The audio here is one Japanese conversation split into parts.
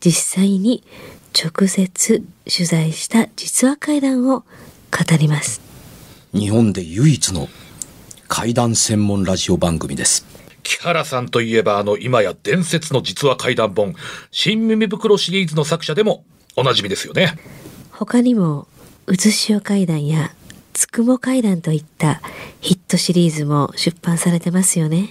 実際に直接取材した実話怪談を語ります。日本で唯一の怪談専門ラジオ番組です木原さんといえばあの今や伝説の実話怪談本新耳袋シリーズの作者でもおなじみですよね他にも、うずしお怪談やつくも怪談といったヒットシリーズも出版されてますよね。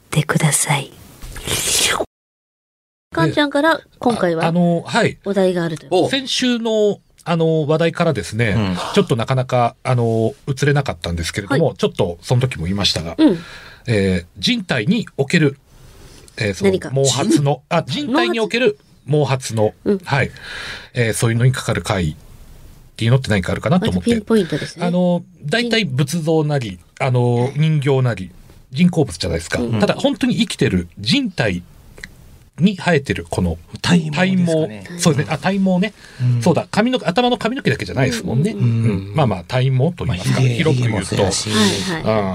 ください。かんちゃんから今回はあの、はい。お題があるという。お先週の、あの、話題からですね、ちょっとなかなか、あの、映れなかったんですけれども、ちょっとその時も言いましたが、うん。えー人体における、えーその何か毛髪の、あ、人？体における毛髪の、うんはい、えーそういうのにかかる回っていうのって何かあるかなと思ってまずピン、ポイントですね。あの、大体仏像なり、あの、人形なり、人工物じゃないですか。ただ、本当に生きてる人体に生えてる、この体毛ねそうですね。あ、体毛ね。そうだ。髪の毛、頭の髪の毛だけじゃないですもんね。うんまあまあ、体毛と言いますか。ひげひげ広く言うと。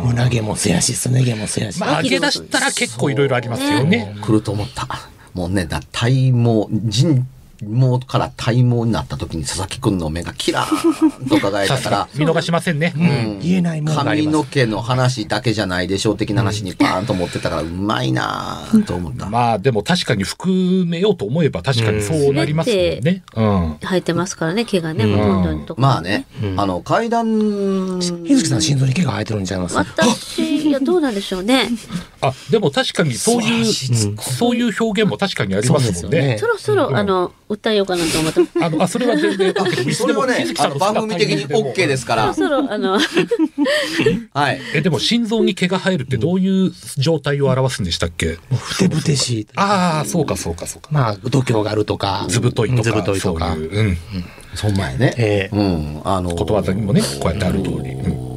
胸毛もせやし、すね毛もせやし。まあ、上げ出したら結構いろいろありますよね。来ると思ったもうねだ体毛人毛から体毛になった時に佐々木くんの目がキラーンと輝いさたから 見逃しませんね。うん言えないもんがあり髪ますの毛の話だけじゃないでしょう的な話にパーンと持ってたからうまいなぁと思った。まあでも確かに含めようと思えば確かにそうなりますもんね。うん。生えてますからね、毛がね、ほとんどのと。まあね、あの階段日月さん心臓に毛が生えてるんちゃいます？私、いや、どうなんでしょうね。あ、でも確かにそういう、そういう表現も確かにありますもんね。そろそろ、あの、訴えようかなと思って。あの、あ、それは全然。それはねあの番組的に OK ですからそろそろ、あの、はいえ、でも心臓に毛が生えるってどういう状態を表すんでしたっけ？ふてぶてしい。ああ、そうかそうかそうか。まあ、度胸があるとか。ずぶといとか。ずぶといとか。そういう、うん。そんまやね、ええうんあのことわざにもね、こうやってある通り。うん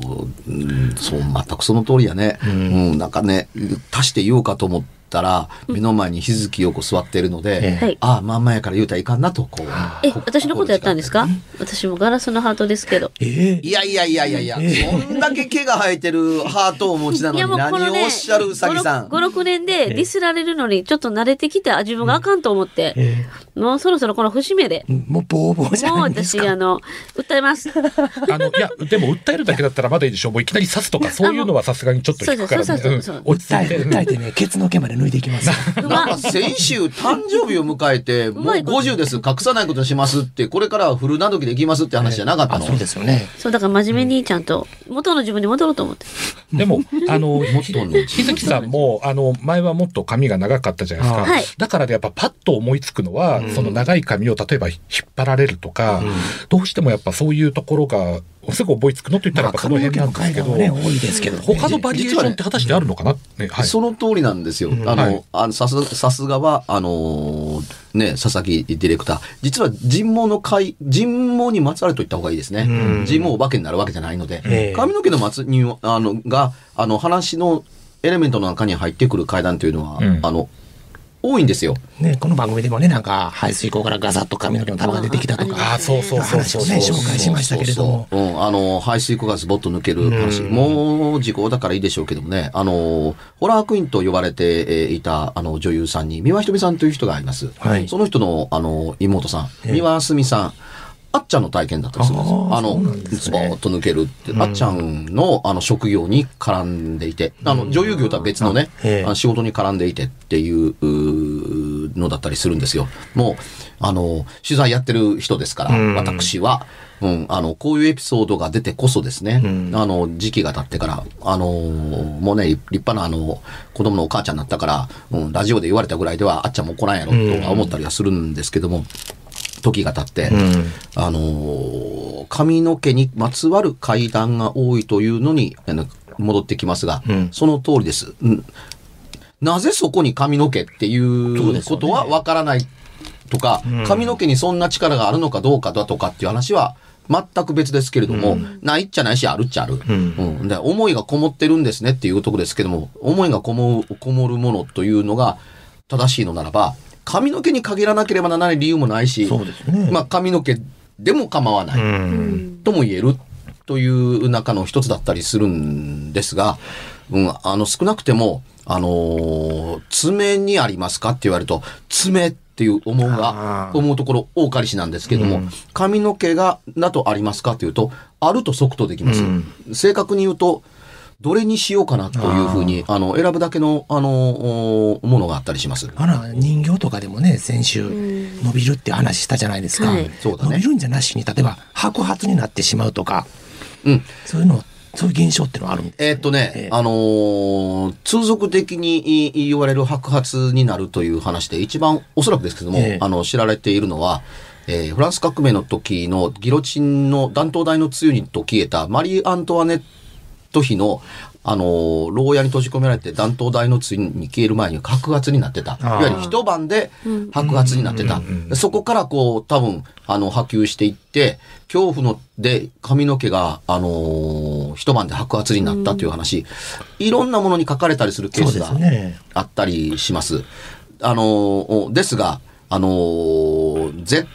うんそう全くその通りやね、うん。なんかね足して言おうかと思ったら目の前に日月陽子座ってるので、ええ。はい。ああまんまやから言うたらいかんなとこうえ、私のことやったんですか？私もガラスのハートですけど。ええ。いやいやいやいやいや、そんだけ毛が生えてるハートをお持ちなのに何をおっしゃるうさぎさん。5、6年でディスられるのにちょっと慣れてきて、あ、自分があかんと思って、えもうそろそろこの節目で、えもうボーボーじゃもう私、ないですか？あの、訴えます。あの、いや、でも訴えるだけだったらまだいいでしょう。もういきなり刺すとか、そういうのはさすがにちょっと引くからね。そうそうそうそううん落ち着訴えいて。うん訴えてね、ケツの毛まで抜いていきます。なんか先週誕生日を迎えて、もうまいこと50です、隠さないことしますって、これからはフルな時できますって話じゃなかったあ、の？そうですよね。そう、だから真面目にちゃんと、元の自分に戻ろうと思って。でも、あの、元の日月さんも、あの、前はもっと髪が長かったじゃないですか。はいだからね、やっぱパッと思いつくのは、その長い髪を例えば引っ張られるとか、どうしてもやっぱそういうところが、すぐ思いつくのと言ったらやっぱその辺なんですけど、まあね多いですけど。ね他のバリエーションって果たしてあるのかな？ね、はい。その通りなんですよ。あの、はい。あのさす、さすがは、あのーね、佐々木ディレクター。実は人毛の回、人毛にまつわると言った方がいいですね。人毛お化けになるわけじゃないので、ええ。髪の毛のまつに、あの、が、あの、話のエレメントの中に入ってくる階段というのは、うん。あの、多いんですよ。ね、この番組でもね、なんか、排水口からガサッと髪の毛の束が出てきたとか、ああ、そうそうそうそう話をね、紹介しましたけれども。そうそううん、あの、排水溝がズボッと抜ける話。もう時効だからいいでしょうけどもね、あの、ホラークイーンと呼ばれてえーいた、あの、女優さんに、三輪ひとみさんという人がいます。はいその人の、あの、妹さん、三輪あすみさん。あっちゃんの体験だったりするんです。よ。あの、そうなんですね。ズボーっと抜けるって、あっちゃんの、あの、職業に絡んでいて、あの、女優業とは別のね、ええ。あの仕事に絡んでいてっていう、のだったりするんですよ。もう、あの、取材やってる人ですから、うん。私は、うん、あの、こういうエピソードが出てこそですね、うん。あの、時期が経ってから、あのーもうね、立派なあの、子供のお母ちゃんになったから、うん、ラジオで言われたぐらいでは、あっちゃんも来ないやろ、とは思ったりはするんですけども、時が経って、うん。あのー髪の毛にまつわる階段が多いというのに、戻ってきますが、うんその通りです。うんなぜそこに髪の毛っていうことはわからないとか、うん髪の毛にそんな力があるのかどうかだとかっていう話は全く別ですけれども、ないっちゃないし、あるっちゃある。うんうんで思いがこもってるんですねっていうところですけども、思いがこもこもるものというのが正しいのならば、髪の毛に限らなければならない理由もないし、ね。まあ髪の毛でも構わない。うん。とも言えるという中の一つだったりするんですが、うん、あの少なくても、あのー爪にありますかって言われると、爪っていう思うあが、ー思うところ多かりしなんですけども、うん髪の毛が、だとありますかというと、あると即答できます。うん正確に言うと、どれにしようかなというふうに、あの、選ぶだけの、あの、おものがあったりします。あら、人形とかでもね、先週、伸びるって話したじゃないですか。はい。そうだね。伸びるんじゃなしに、例えば、白髪になってしまうとか、うん。そういうの、そういう現象っていうのはあるんですえーっとね、ええ。あのー通俗的にい言われる白髪になるという話で一番おそらくですけども、ええ。あの知られているのは、えーフランス革命の時のギロチンの断頭台のつゆにと消えたマリー・アントワネット妃のあのー牢屋に閉じ込められて断頭台のつゆに消える前に白髪になってた。いわゆる一晩で白髪になってた。でそこからこう多分あの波及していって、恐怖ので髪の毛が、あのー一晩で白髪になったという話、いろんなものに書かれたりするケースがすね。あったりします。あのーですが、あのー絶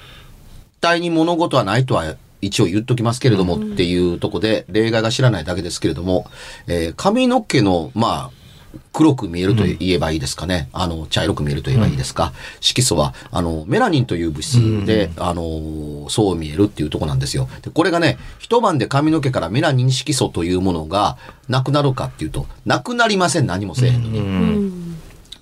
対に物事はないとは一応言っときますけれどもっていうとこで、例外が知らないだけですけれども、えー髪の毛の、まあ、黒く見えると言えばいいですかね。あの、茶色く見えると言えばいいですか。色素は、あの、メラニンという物質で、あの、そう見えるっていうとこなんですよ。で、これがね、一晩で髪の毛からメラニン色素というものがなくなるかっていうと、なくなりません。何もせえへんのに。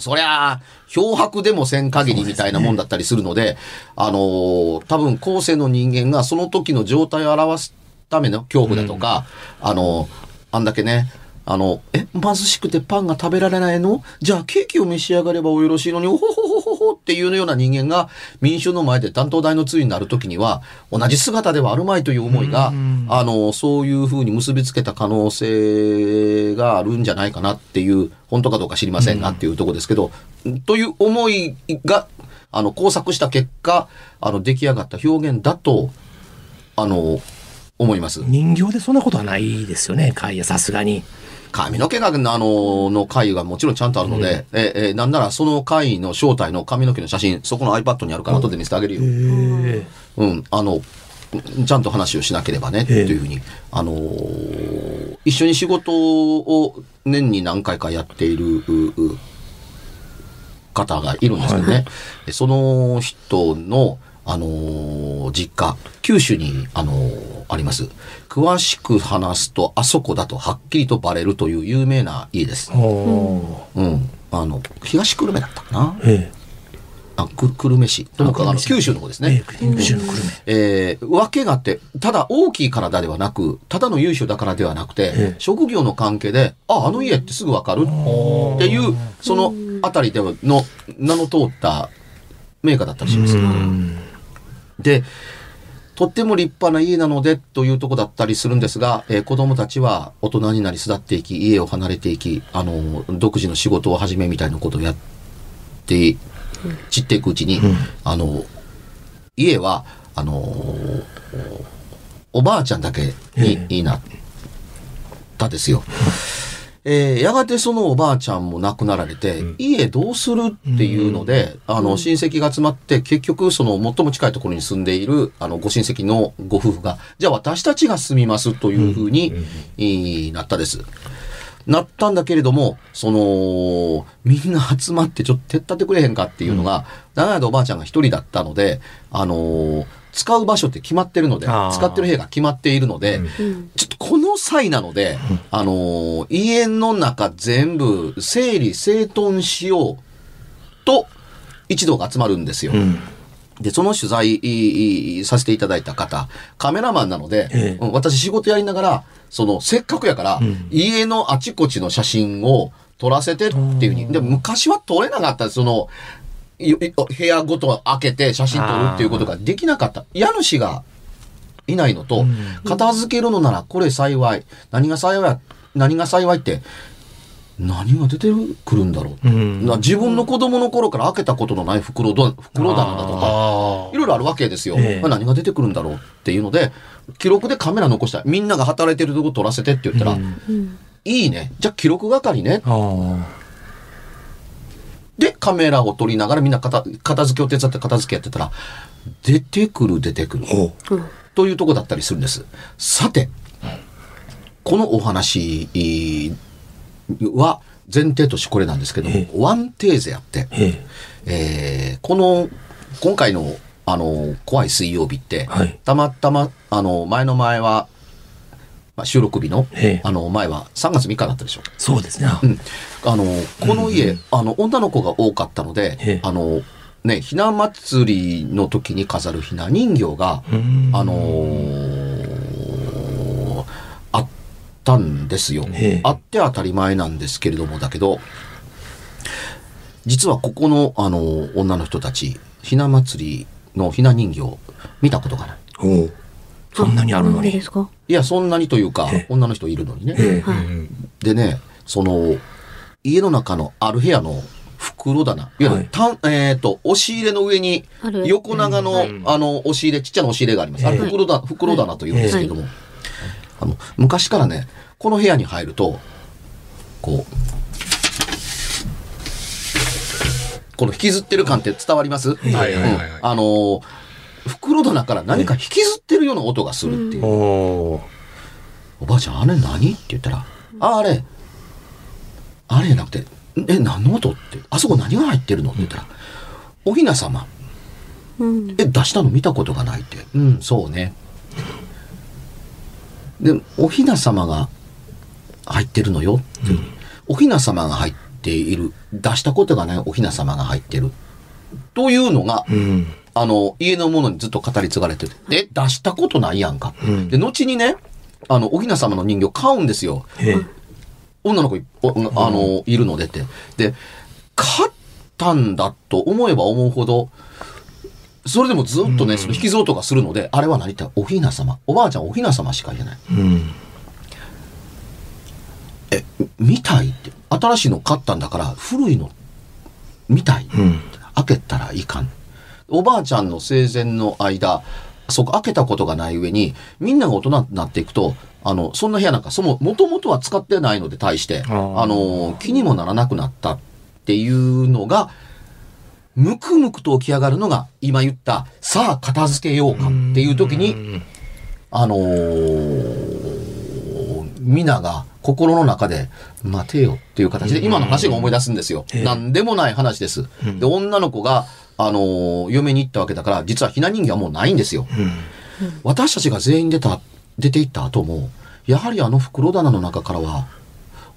そりゃあ、漂白でもせん限りみたいなもんだったりするので、あのー多分後世の人間がその時の状態を表すための恐怖だとか、あのーあんだけね、あの、え、貧しくてパンが食べられないの？じゃあケーキを召し上がればおよろしいのに、おほほほほほっていうような人間が民衆の前で担当台の通になる時には、同じ姿ではあるまいという思いが、あの、そういうふうに結びつけた可能性があるんじゃないかなっていう、本当かどうか知りませんがっていうところですけど、という思いが、あの、工作した結果、あの、出来上がった表現だと、あの、思います。人形でそんなことはないですよね、会やさすがに。髪の毛が、あの、の回がもちろんちゃんとあるので、ええなんならその回の正体の髪の毛の写真、そこの iPad にあるから後で見せてあげるよ。へうん、あの、ちゃんと話をしなければね、というふうに、あのー一緒に仕事を年に何回かやっているうう方がいるんですけどね、でその人の、あのー実家、九州に、あのーあります。詳しく話すと、あそこだとはっきりとバレるという有名な家ですうん。あの、東久留米だったかなあ、く久留米市。ともかくあの、九州の方ですえ。ね。ええ九州の久留米。えー、訳があって、ただ大きい体ではなく、ただの優秀だからではなくて、ええ職業の関係で、あ、あの家ってすぐわかるっていう、そのあたりでの名の通ったメーカーだったりします。うん。で、とっても立派な家なのでというとこだったりするんですが、えー子供たちは大人になり育っていき、家を離れていき、あの、独自の仕事を始めみたいなことをやって、散っていくうちに、あの、家は、あの、おばあちゃんだけになったですよ。えーやがてそのおばあちゃんも亡くなられて、家どうするっていうので、あの、親戚が集まって、結局、その、最も近いところに住んでいる、あの、ご親戚のご夫婦が、じゃあ私たちが住みますというふうに、なったです。なったんだけれども、その、みんな集まってちょっと手伝ってくれへんかっていうのが、長い間おばあちゃんが一人だったので、あのー使う場所って決まってるので、使ってる部屋が決まっているので、ちょっとこの際なので、あのー家の中全部整理整頓しようと一同が集まるんですよ。うん。で、その取材させていただいた方、カメラマンなので、ええ。うん私仕事やりながら、その、せっかくやから、家のあちこちの写真を撮らせてっていうふうに。で、昔は撮れなかったその、部屋ごと開けて写真撮るっていうことができなかった。家主がいないのと、片付けるのならこれ幸い。何が幸い、何が幸いって、何が出てくるんだろう。うんな自分の子供の頃から開けたことのない袋ど袋棚だとか、あいろいろあるわけですよ。え何が出てくるんだろうっていうので、記録でカメラ残したい。みんなが働いてるとこ撮らせてって言ったら、いいね。じゃあ記録係ね。で、カメラを撮りながらみんな片片付けを手伝って片付けやってたら、出てくる出てくる。というとこだったりするんです。さて、このお話は前提としてこれなんですけども、えワンテーゼあって、ええ。ーこの、今回の、あの、怖い水曜日って、はい。たまたま、あの、前の前は、まあ、収録日の、ええ。あの、前は3月3日だったでしょ。そうですね。うん。あの、この家、あの、女の子が多かったので、ええ。あの、ね、ひな祭りの時に飾るひな人形が、うん。あのーあったんですよ。ええあって当たり前なんですけれども、だけど、実はここの、あの女の人たち、ひな祭りのひな人形、見たことがない。そんなにあるのになんでで。すかいや、そんなにというかええ、女の人いるのにね。えはい。でね、その、家の中のある部屋の袋棚、いわゆる、はいたんえっ、と、押し入れの上に横長の、あの、押し入れ、ちっちゃな押し入れがあります。袋だ、袋棚というんですけれども、あの、昔からね、この部屋に入ると、こう、この引きずってる感って伝わります？はいはいはいはいうんあのー袋棚から何か引きずってるような音がするっていうえ。。おうおばあちゃん、あれ何？って言ったら、あ、あれ、あれじゃなくて、え、何の音？って、あそこ何が入ってるの？って言ったら、おひな様。うん。え、出したの見たことがないって。うん、そうね。で、おひな様が入ってるのよって。おひな様が入っている。出したことがないおひな様が入ってる。というのが、うん。あの、家のものにずっと語り継がれてる。で、出したことないやんか。うんで、後にね、あの、おひな様の人形買うんですよ。ええ。女の子あの、いるのでって。で、買ったんだと思えば思うほど、それでもずっとね、その引きずろうとかするので、あれは何っておひな様。おばあちゃんおひな様しか言えない。うん。え、見たいって。新しいの買ったんだから、古いの、見たい。うん。開けたらいかん。おばあちゃんの生前の間、そこ開けたことがない上に、みんなが大人になっていくと、あの、そんな部屋なんか、そも、もともとは使ってないので対して、あの、気にもならなくなったっていうのが、むくむくと起き上がるのが、今言った、さあ片付けようかっていう時に、あのー、皆が心の中で、待てよっていう形で、今の話が思い出すんですよ。ええなんでもない話です。で、女の子が、あのー嫁に行ったわけだから、実はひな人形はもうないんですよ。私たちが全員出た、出て行った後も、やはりあの袋棚の中からは、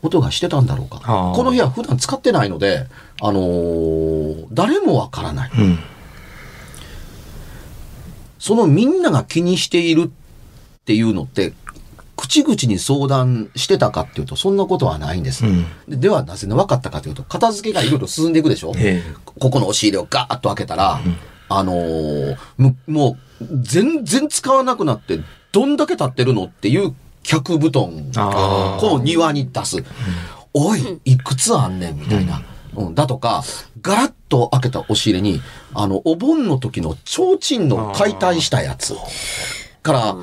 音がしてたんだろうか。この部屋普段使ってないので、あのー誰もわからない。うん。そのみんなが気にしているっていうのって、口々に相談してたかっていうと、そんなことはないんです。うんでではなぜ分かったかというと、片付けがいろいろ進んでいくでしょ？えここの押し入れをガーッと開けたら、あのーむもう、全然使わなくなって、どんだけ経ってるのっていう客布団あーこの庭に出す。おい、いくつあんねん、みたいな。うん、だとか、ガラッと開けた押し入れに、あの、お盆の時の提灯の解体したやつ。から、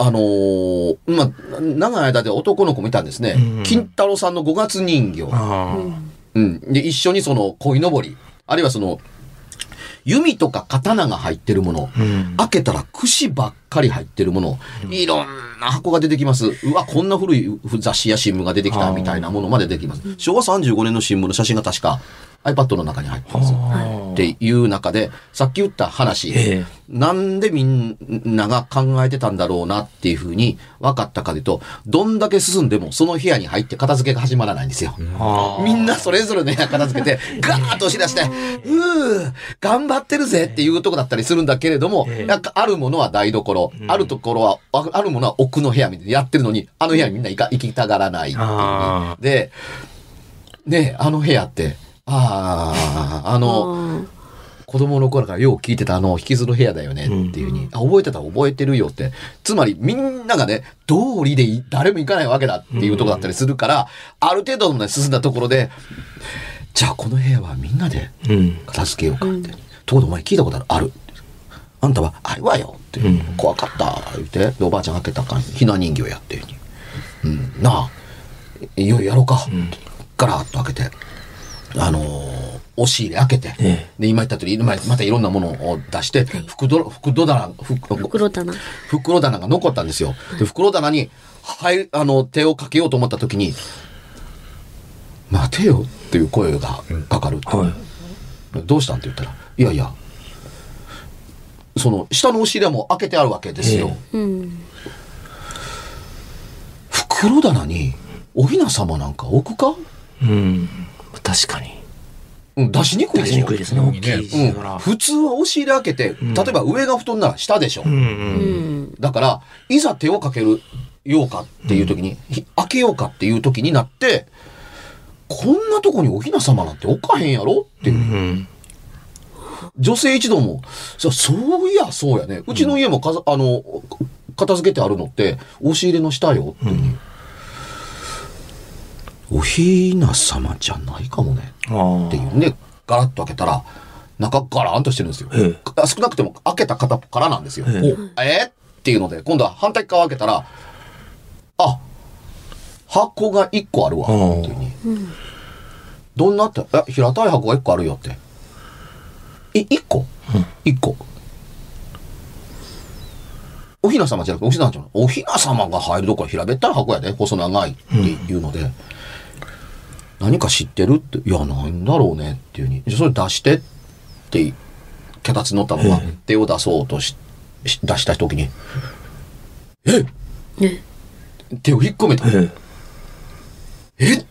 あのーまあ、長い間で男の子もいたんですね。うん金太郎さんの5月人形。あうん。で、一緒にその、鯉のぼり。あるいはその、弓とか刀が入ってるもの。あ。うん。開けたら串ばっかり入ってるもの。いろんな箱が出てきます。うわ、こんな古い雑誌や新聞が出てきたみたいなものまで出てきます。昭和35年の新聞の写真が確か iPad の中に入ってます。っていう中で、さっき言った話、ええ。なんでみんなが考えてたんだろうなっていうふうに分かったかでいうと、どんだけ進んでもその部屋に入って片付けが始まらないんですよ。あ。みんなそれぞれの部屋片付けて、ガーッと押し出して、うー、頑張ってるぜっていうとこだったりするんだけれども、ええ。なんかあるものは台所、あるところは、ああるものは奥の部屋みたいにやってるのに、あの部屋にみんな行か行きたがらないっていうで、ねあの部屋って、ああ、あの、うん子供の頃からよう聞いてたあの引きずる部屋だよねっていうふうに、あ、覚えてた？覚えてるよって。つまりみんながね、通りでい誰も行かないわけだっていうところだったりするから、ある程度まで進んだところで、じゃあこの部屋はみんなでうん。片付けようかって。ところでお前聞いたことあるある。あんたは、あれはよって、うん怖かった言って、でおばあちゃん開けたかん、ひな人形やってうに。うん、なあ、いよいよやろうか。ガラッと開けて、あのー押し入れ開けて、えで、今言った通り、ままたいろんなものを出して、袋、袋棚、袋袋棚。袋棚が残ったんですよ。で、袋棚に、はい、あの、手をかけようと思った時に、待てよっていう声がかかる。はい。どうしたんって言ったら、いやいや、その、下の押し入れはもう開けてあるわけですよ。うん。袋棚に、おひな様なんか置くか？うん。確かに。うん、出しにくいでしょ出しにくいですね。大きいうん。普通は押し入れ開けて、例えば上が布団なら下でしょ。うん。だから、いざ手をかけるようかっていう時に、ひ開けようかっていう時になって、こんなとこにおひな様なんて置かへんやろっていうう。ん。女性一同も、そうそういや、そうやね。うちの家もかざ、あの、片付けてあるのって、押し入れの下よっていうおひな様じゃないかもね。あっていう。で、ガラッと開けたら、中ガラーンとしてるんですよ。少なくても開けた方からなんですよ。えおえ？っていうので、今度は反対側開けたら、あ、箱が1個あるわ。うんっていうふうに。どんなって、え、平たい箱が1個あるよって。い、1個、?1 個。おひな様じゃなくて、おひな様おひな様が入るとこは平べったい箱やで、細長いっていうので、何か知ってるって、いや、なんだろうねっていうふうに、じゃあそれ出してって、脚立に乗ったのがええ手を出そうとし、し出した時に、えね。手を引っ込めた。ええ。っ？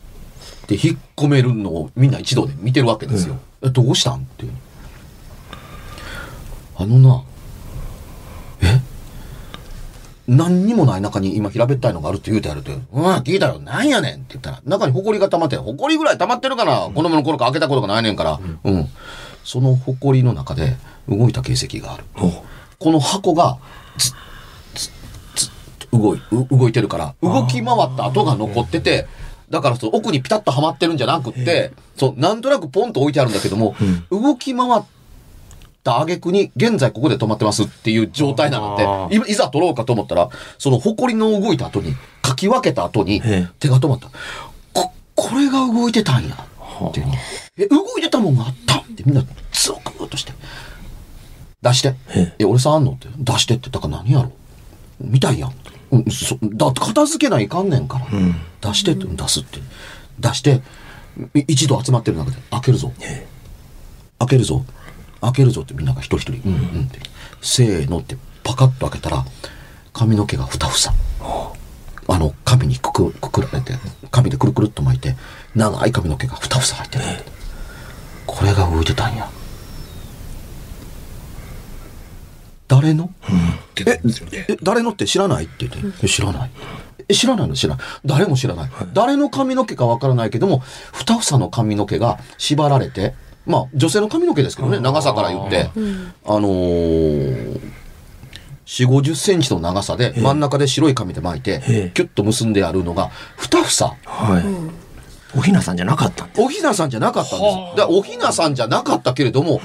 て引っ込めるのをみんな一度で見てるわけですよ。えどうしたん？っていう。あのな、え何にもない中に今平べったいのがあるって言うてあるって、うん、聞いたよ。なんやねんって言ったら、中に埃が溜まって、埃ぐらい溜まってるかな、子供の頃から開けたことがないねんから、うん。その埃の中で動いた形跡がある。この箱が、ずっ、ずっ、と動い、動いてるから、動き回った跡が残ってて、だからそう奥にピタッとはまってるんじゃなくって、そう、なんとなくポンと置いてあるんだけども、動き回った挙句に、現在ここで止まってますっていう状態なのあで、いいざ取ろうかと思ったら、その埃の動いた後に、かき分けた後にええ、手が止まった。こ、これが動いてたんや。っていうふうにえ、動いてたもんがあったってみんな、ゾクッとして。出して。ええ、俺さんあんのって。出してって。だから何やろ見たいやん。うん、そ、だ片付けないかんねんから。ん出してって、出すって。出して、い一度集まってる中で、開けるぞ。開けるぞ。開けるぞってみんなが一人一人、うん、うんって。せーのって、パカッと開けたら、髪の毛がふたふさ。あの、紙にくくくくられて、紙でくるくるっと巻いて、長い髪の毛がふたふさ入ってる。これが動いてたんや。誰の？ってたんですよね。え、誰のって知らない？って言って、え知らない？え、知らないの？知らない。誰も知らない。誰の髪の毛かわからないけども、ふたふさの髪の毛が縛られて、まあ、女性の髪の毛ですけどね、長さから言って、あのー、4、50センチの長さで、真ん中で白い紙で巻いてええ、キュッと結んであるのが、ふたふさ。はい。おひなさんじゃなかった。おひなさんじゃなかったんです。だおひなさんじゃなかったけれども、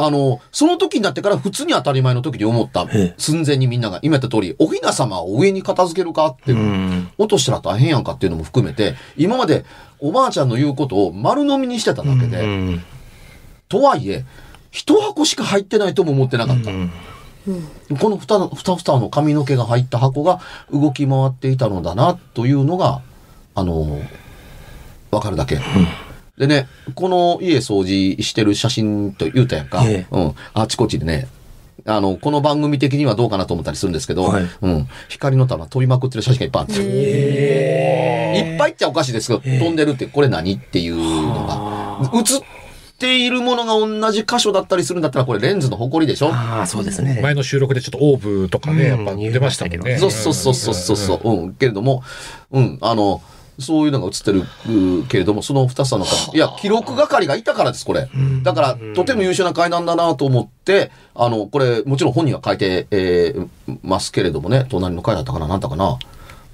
あの、その時になってから普通に当たり前の時に思ったええ寸前にみんなが今言った通り、おひな様を上に片付けるかって、ん落としたら大変やんかっていうのも含めて、今までおばあちゃんの言うことを丸飲みにしてただけで、うん。とはいえ、一箱しか入ってないとも思ってなかった。んこのふた、ふたふたの髪の毛が入った箱が動き回っていたのだな、というのが、あの、わかるだけ。でね、この家掃除してる写真と言うたやんか。ええ。うん。あちこちでね、あの、この番組的にはどうかなと思ったりするんですけど、はい。うん。光の玉飛びまくってる写真がいっぱいあって、いっぱいっちゃおかしいですけど、飛んでるってこれ何っていうのが、映っているものが同じ箇所だったりするんだったら、これレンズの誇りでしょ？ああ、そうですね。前の収録でちょっとオーブとかね、やっぱ出ましたもんね。そうそうそうそうそうそう、うん、けれども、うん、あの、そういうのが映ってるうけれども、その二つの中、いや、記録係がいたからです、これ。だから、とても優秀な階段だなと思って、あの、これ、もちろん本人が書いて、えーますけれどもね、隣の階だったかな、なんだかな。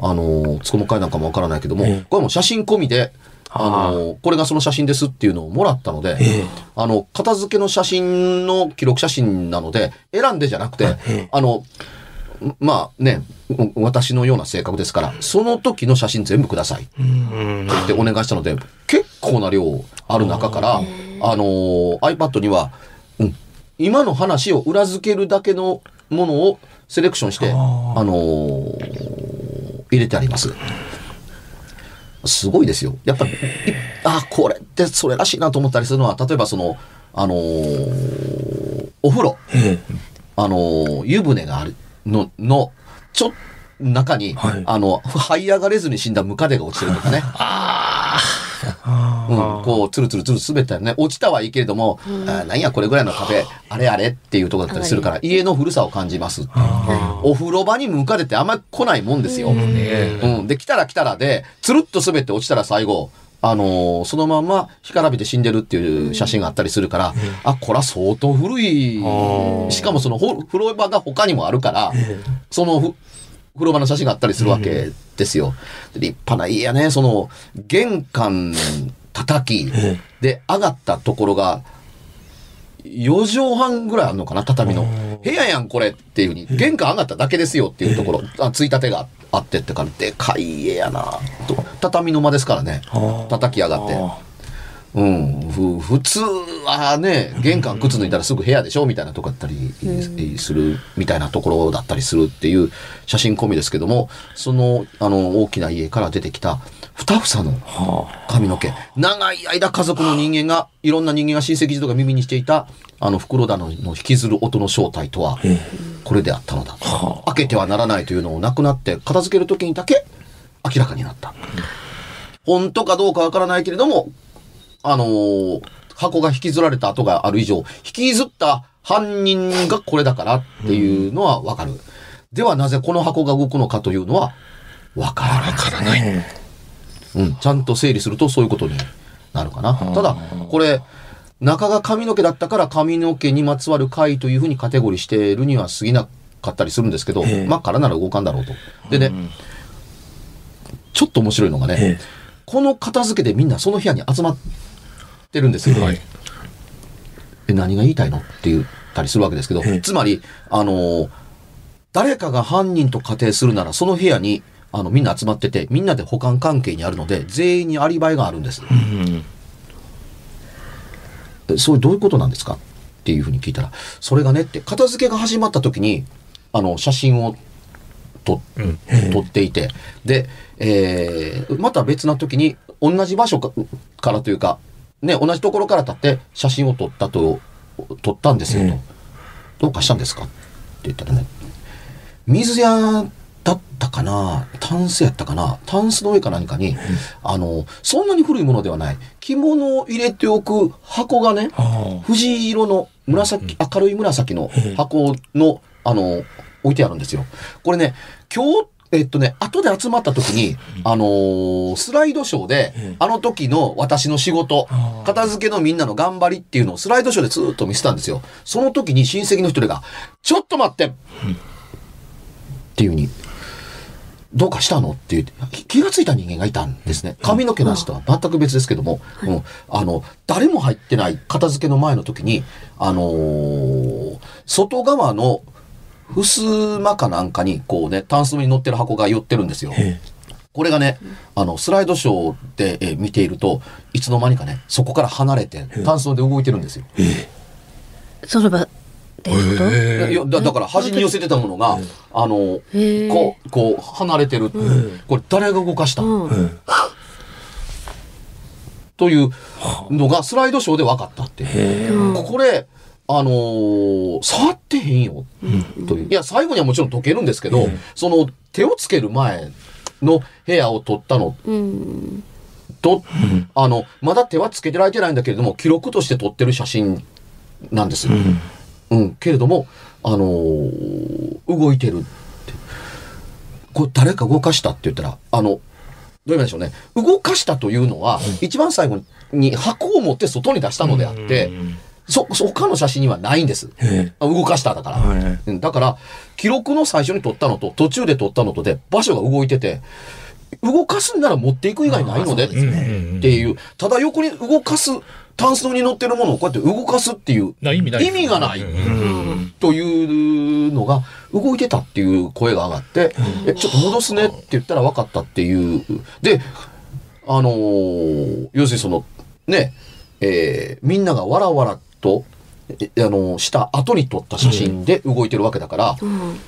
あの、つこの階なんかもわからないけども、ええ。これも写真込みで、あ。の、これがその写真ですっていうのをもらったので、ええ。あの、片付けの写真の記録写真なので、選んでじゃなくて、ええ。あの、まあね、う私のような性格ですから、その時の写真全部くださいってうん。言ってお願いしたので、結構な量ある中から、あのー iPad には、うん、今の話を裏付けるだけのものをセレクションして、あのー入れてあります。すごいですよ。やっぱり、いあ、これってそれらしいなと思ったりするのは、例えばその、あのーお風呂。えあの、湯船があるの、の、ちょっ中に、はいあの、這い上がれずに死んだムカデが落ちてるとかね。え。あうん、あ。こう、つるつるつる滑ったよね。落ちたはいいけれども、あーなんやこれぐらいの壁、あれあれっていうところだったりするから、家の古さを感じますお風呂場にムカデってあんまり来ないもんですよ。ねうん。で、来たら来たらで、つるっと滑って落ちたら最後、あのーそのまんま干からびて死んでるっていう写真があったりするから、あ、これは相当古い。しかもそのほ風呂場が他にもあるから、そのふ風呂場の写真があったりするわけですよ。で立派な家やね。その、玄関叩きえ。で上がったところが、4畳半ぐらいあるのかな、畳の。部屋やん、これっていうふうに。玄関上がっただけですよっていうところ、あついたてがあってってから、でかい家やなと。畳の間ですからね。あ。叩き上がって。あうん、ふ普通はね、玄関靴脱いだらすぐ部屋でしょみたいなとこだったりする、みたいなところだったりするっていう写真込みですけども、その、あの、大きな家から出てきた、ふたふさのは髪の毛。長い間家族の人間が、いろんな人間が親戚児童が耳にしていた、あの、袋棚の引きずる音の正体とは、これであったのだ開けてはならないというのをなくなって、片付ける時にだけ明らかになった。本当かどうかわからないけれども、あのー箱が引きずられた跡がある以上、引きずった犯人がこれだからっていうのはわかる。ではなぜこの箱が動くのかというのはわからない。からない。えうん、ちゃんと整理するとそういうことになるかな。ただ、これ、中が髪の毛だったから髪の毛にまつわる回というふうにカテゴリーしているには過ぎなかったりするんですけど、ええ。まあ、からなら動かんだろうと。でね、うんちょっと面白いのがね、えこの片付けでみんなその部屋に集まってるんですよ。は何が言いたいのって言ったりするわけですけど、ええ。つまり、あのー誰かが犯人と仮定するなら、その部屋に、あの、みんな集まってて、みんなで保管関係にあるので、全員にアリバイがあるんです。うん。えそれどういうことなんですか？っていうふうに聞いたら、それがねって、片付けが始まった時に、あの、写真を撮うん。撮っていて、で、えーまた別な時に、同じ場所かからというか、ね、同じところから立って写真を撮ったと、撮ったんですよと。うんどうかしたんですか？って言ったらね、水屋だったかな？タンスやったかな？タンスの上か何かに、あの、そんなに古いものではない。着物を入れておく箱がね、は藤色の紫、明るい紫の箱の、あの、置いてあるんですよ。これね、今日、えっとね、後で集まった時に、あのースライドショーでええ、あの時の私の仕事片付けのみんなの頑張りっていうのをスライドショーでずーっと見せたんですよ。その時に親戚の一人が、ちょっと待って！っていうふうに、どうかしたの？って言って、き気がついた人間がいたんですね。髪の毛の話とは全く別ですけども、うん、あの、誰も入ってない片付けの前の時に、あのー外側の襖かなんかに、こうね、タンスに乗ってる箱が寄ってるんですよ。え。これがね、あの、スライドショーで、えー見ていると、いつの間にかね、そこから離れて、タンスで動いてるんですよ。その場でってことへいやだだから端に寄せてたものが、あの、こう、こう、離れてる。これ誰が動かした、というのがスライドショーで分かったって。これ、あのー触ってへんよ、という。いや、最後にはもちろん解けるんですけど、その手をつける前の部屋を撮ったの。うん。と、あの、まだ手はつけてられてないんだけれども、記録として撮ってる写真なんです。よ。うん、けれども、あのー動いてるって。これ誰か動かしたって言ったら、あの、どう言いましょうね。動かしたというのは、一番最後に箱を持って外に出したのであって、そ、そ他の写真にはないんです。動かしただから。はいうんだから、記録の最初に撮ったのと途中で撮ったのとで場所が動いてて、動かすんなら持っていく以外ないのでっていう、ただ横に動かす、タンスに乗ってるものをこうやって動かすっていうな意味ない意味がないうんというのが動いてたっていう声が上がって、え、ちょっと戻すねって言ったら分かったっていう。で、あのー要するにその、ね、えーみんながわらわらと、えあのーした後に撮った写真で動いてるわけだから、うん。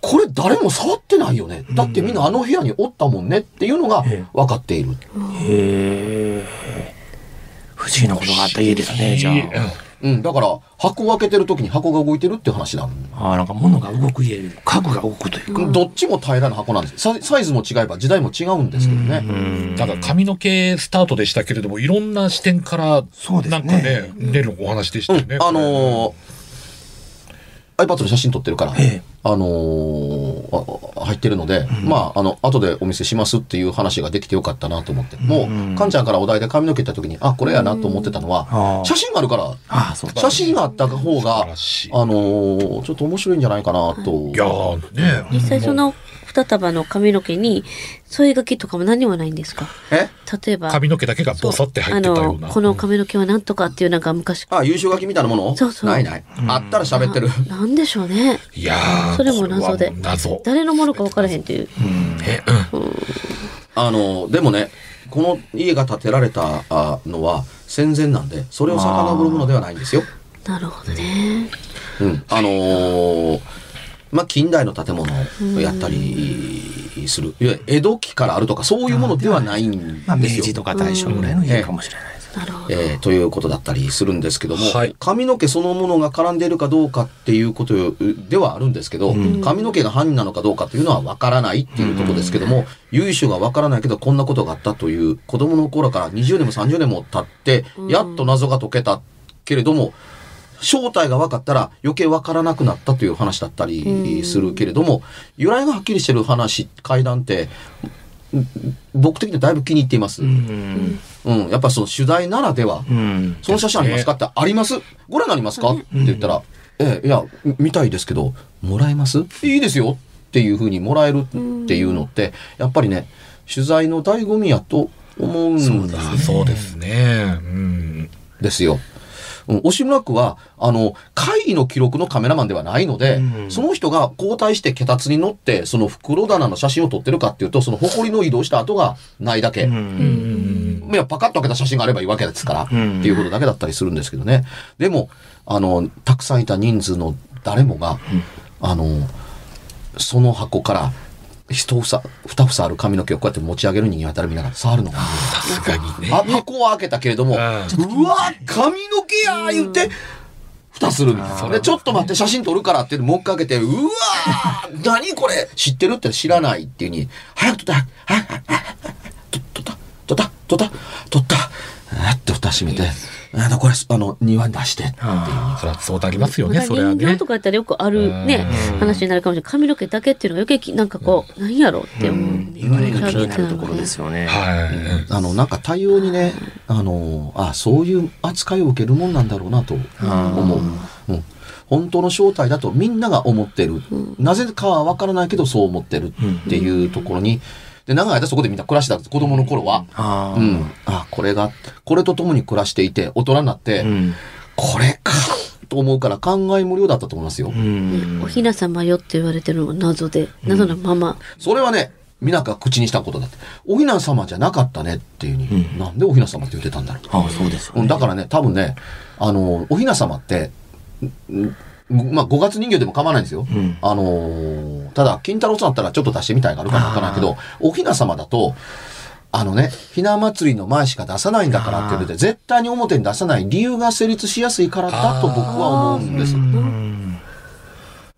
これ誰も触ってないよね。だってみんなあの部屋におったもんねっていうのがええ分かっている。へえ。不思議なことがあった家ですね、じゃあ。うん、だから箱を開けてる時に箱が動いてるっていう話なん？ああ、なんか物が動く家、家具が動くというか。どっちも平らな箱なんです。サイサイズも違えば時代も違うんですけどね。なんか髪の毛スタートでしたけれども、いろんな視点から、そうですねなんかね、出るお話でしたよね。あのー iPad の写真撮ってるから、ええあのーあ入ってるので、まあ、あの、後でお見せしますっていう話ができてよかったなと思って。もう、かんちゃんからお題で髪の毛言った時に、あ、これやなと思ってたのは、ああ写真があるから、あ。写真があった方があのーちょっと面白いんじゃないかなと。いやーね。実際その二束の髪の毛に添え書きとかも何もないんですか？え？例えば。髪の毛だけがボサって入ってたような。あの、この髪の毛はなんとかっていうなんか昔。あ、優勝書きみたいなもの？そうそうないない。あったら喋ってる。ななんでしょうね。いやーそれも謎で謎。誰のものか分からへんっていう。え、うん。あの、でもね、この家が建てられたあのは戦前なんで、それを遡るものではないんですよ。なるほどね。うん。あのーまあ、近代の建物をやったりする。いわゆる江戸期からあるとか、そういうものではないんまあ、明ですよ。治とか大正ぐらいの家かもしれないです。なるほど。えーということだったりするんですけども、はい髪の毛そのものが絡んでいるかどうかっていうことではあるんですけど、髪の毛が犯人なのかどうかというのはわからないっていうところですけども、由緒がわからないけどこんなことがあったという子供の頃から20年も30年も経って、やっと謎が解けたけれども、正体が分かったら余計分からなくなったという話だったりするけれども、由来がはっきりしてる話、階段って、うん僕的にはだいぶ気に入っています。ううんん。やっぱその取材ならでは、うん。その写真ありますかって、あります？ご覧になりますか？って言ったら、ええ、いや、み見たいですけど、もらえます？いいですよっていうふうにもらえるっていうのって、やっぱりね、取材の醍醐味やと思うんであそうですね。うん。すよ。うん、押村区は、あの、会議の記録のカメラマンではないので、うんその人が交代して脚立に乗って、その袋棚の写真を撮ってるかっていうと、その埃の移動した跡がないだけ。うん。いや、パカッと開けた写真があればいいわけですから、うんっていうことだけだったりするんですけどね。でも、あの、たくさんいた人数の誰もが、あの、その箱から、一房、二房ある髪の毛をこうやって持ち上げる人間当たるみながら触るのが、さすがにね。あ箱は開けたけれども、ううんわ髪の毛や言って、蓋するんですよね。ちょっと待って、写真撮るからって、もう一回開けて、うわー何これ？知ってるって知らないっていうに、早く撮った、早く、早く、早く撮った、撮った、撮った、撮った、あって蓋閉めて、あの、これ、あの、庭に出してっていう。あそりゃそうなりますよね、それはね人形と。かやったらよくあるね、話になるかもしれない。髪の毛だけっていうのが余計きなんかこう、何やろうって思う。言われが気になるところですよね。はい。あの、なんか対応にね、あの、あ、そういう扱いを受けるもんなんだろうなと思う。うん本当の正体だとみんなが思ってる。なぜかはわからないけどそう思ってるっていうところに、で、長い間そこでみんな暮らしてた子供の頃は。ああ。うん。あ、これが、これと共に暮らしていて、大人になって、うん。これか、と思うから考え無料だったと思いますよ。うん。おひな様よって言われてるのが謎で、謎のまま。それはね、皆が口にしたことだって。おひな様じゃなかったねっていうに、なんでおひな様って言ってたんだろう。ああ、そうですよね。うんだからね、多分ね、あの、おひな様って、んんまあ、5月人形でも構わないんですよ。んあのーただ、金太郎さんだったらちょっと出してみたいがあるかもわからないけど、おひな様だと、あのね、ひな祭りの前しか出さないんだからって言って、絶対に表に出さない理由が成立しやすいからだと僕は思うんです。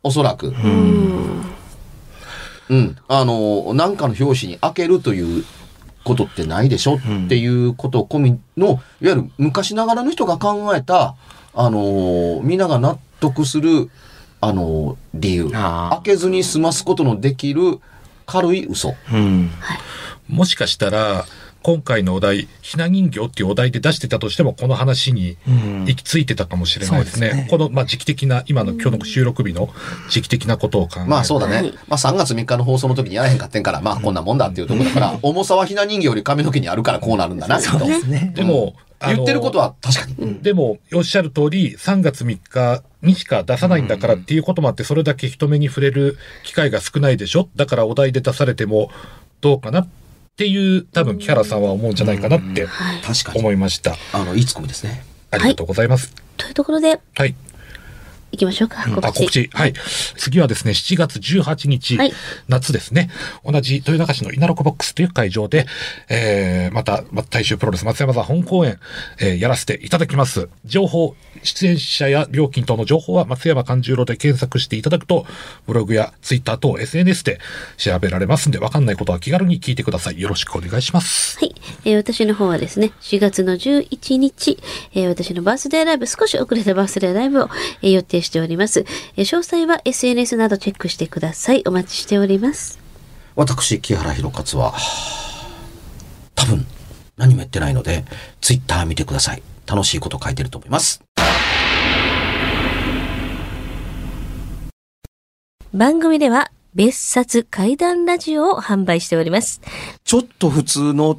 おそらく。うん。あの、なんかの表紙に開けるということってないでしょっていうこと込みの、いわゆる昔ながらの人が考えた、あの、みんなが納得する、あの、理由。開けずに済ますことのできる軽い嘘。うん。もしかしたら、今回のお題、ひな人形っていうお題で出してたとしても、この話にうん。行き着いてたかもしれないですね。そうですね。この、まあ、時期的な、今の今日の収録日の時期的なことを考えるまあそうだね。はいまあ3月3日の放送の時にやらへんかってんから、まあこんなもんだっていうところだから、重さはひな人形より髪の毛にあるからこうなるんだな、そうとですね。でも、言ってることは確かに。でも、おっしゃる通り、3月3日にしか出さないんだからっていうこともあって、それだけ人目に触れる機会が少ないでしょ？だからお題で出されてもどうかな？っていう、多分木原さんは思うんじゃないかなって。思いました。あの、いいツッコミですね。ありがとうございます。というところで、はい。行きましょうか。告知。あ、告知。はい。次はですね、7月18日、はい夏ですね。同じ豊中市の稲六ボックスという会場で、えー、また、ま大衆プロレス松山座本公演、えーやらせていただきます。情報、出演者や料金等の情報は松山勘十郎で検索していただくと、ブログやツイッター等 SNS で調べられますんで、わかんないことは気軽に聞いてください。よろしくお願いします。はい、えー私の方はですね、4月の11日、えー私のバースデーライブ、少し遅れたバースデーライブを、えー予定しております、えー詳細は SNS などチェックしてください。お待ちしております。私、木原博勝は、多分、何もやってないので、ツイッター見てください。楽しいこと書いてると思います。番組では、別冊怪談ラジオを販売しております。ちょっと普通の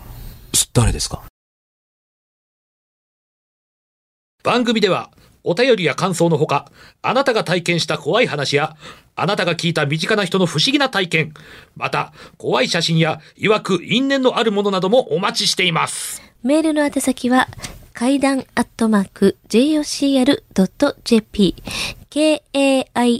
誰ですか？番組ではお便りや感想のほか、あなたが体験した怖い話や、あなたが聞いた身近な人の不思議な体験、また怖い写真や曰く因縁のあるものなどもお待ちしています。メールの宛先は、階段アットマーク jocr.jp k-a-i-d-a-n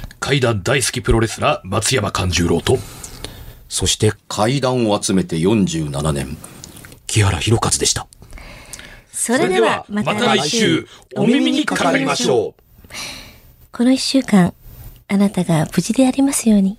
階段大好きプロレスラー松山勘十郎と、そして、階段を集めて47年。木原博一でした。それではまた来週、お耳にかかりましょう。この一週間、あなたが無事でありますように。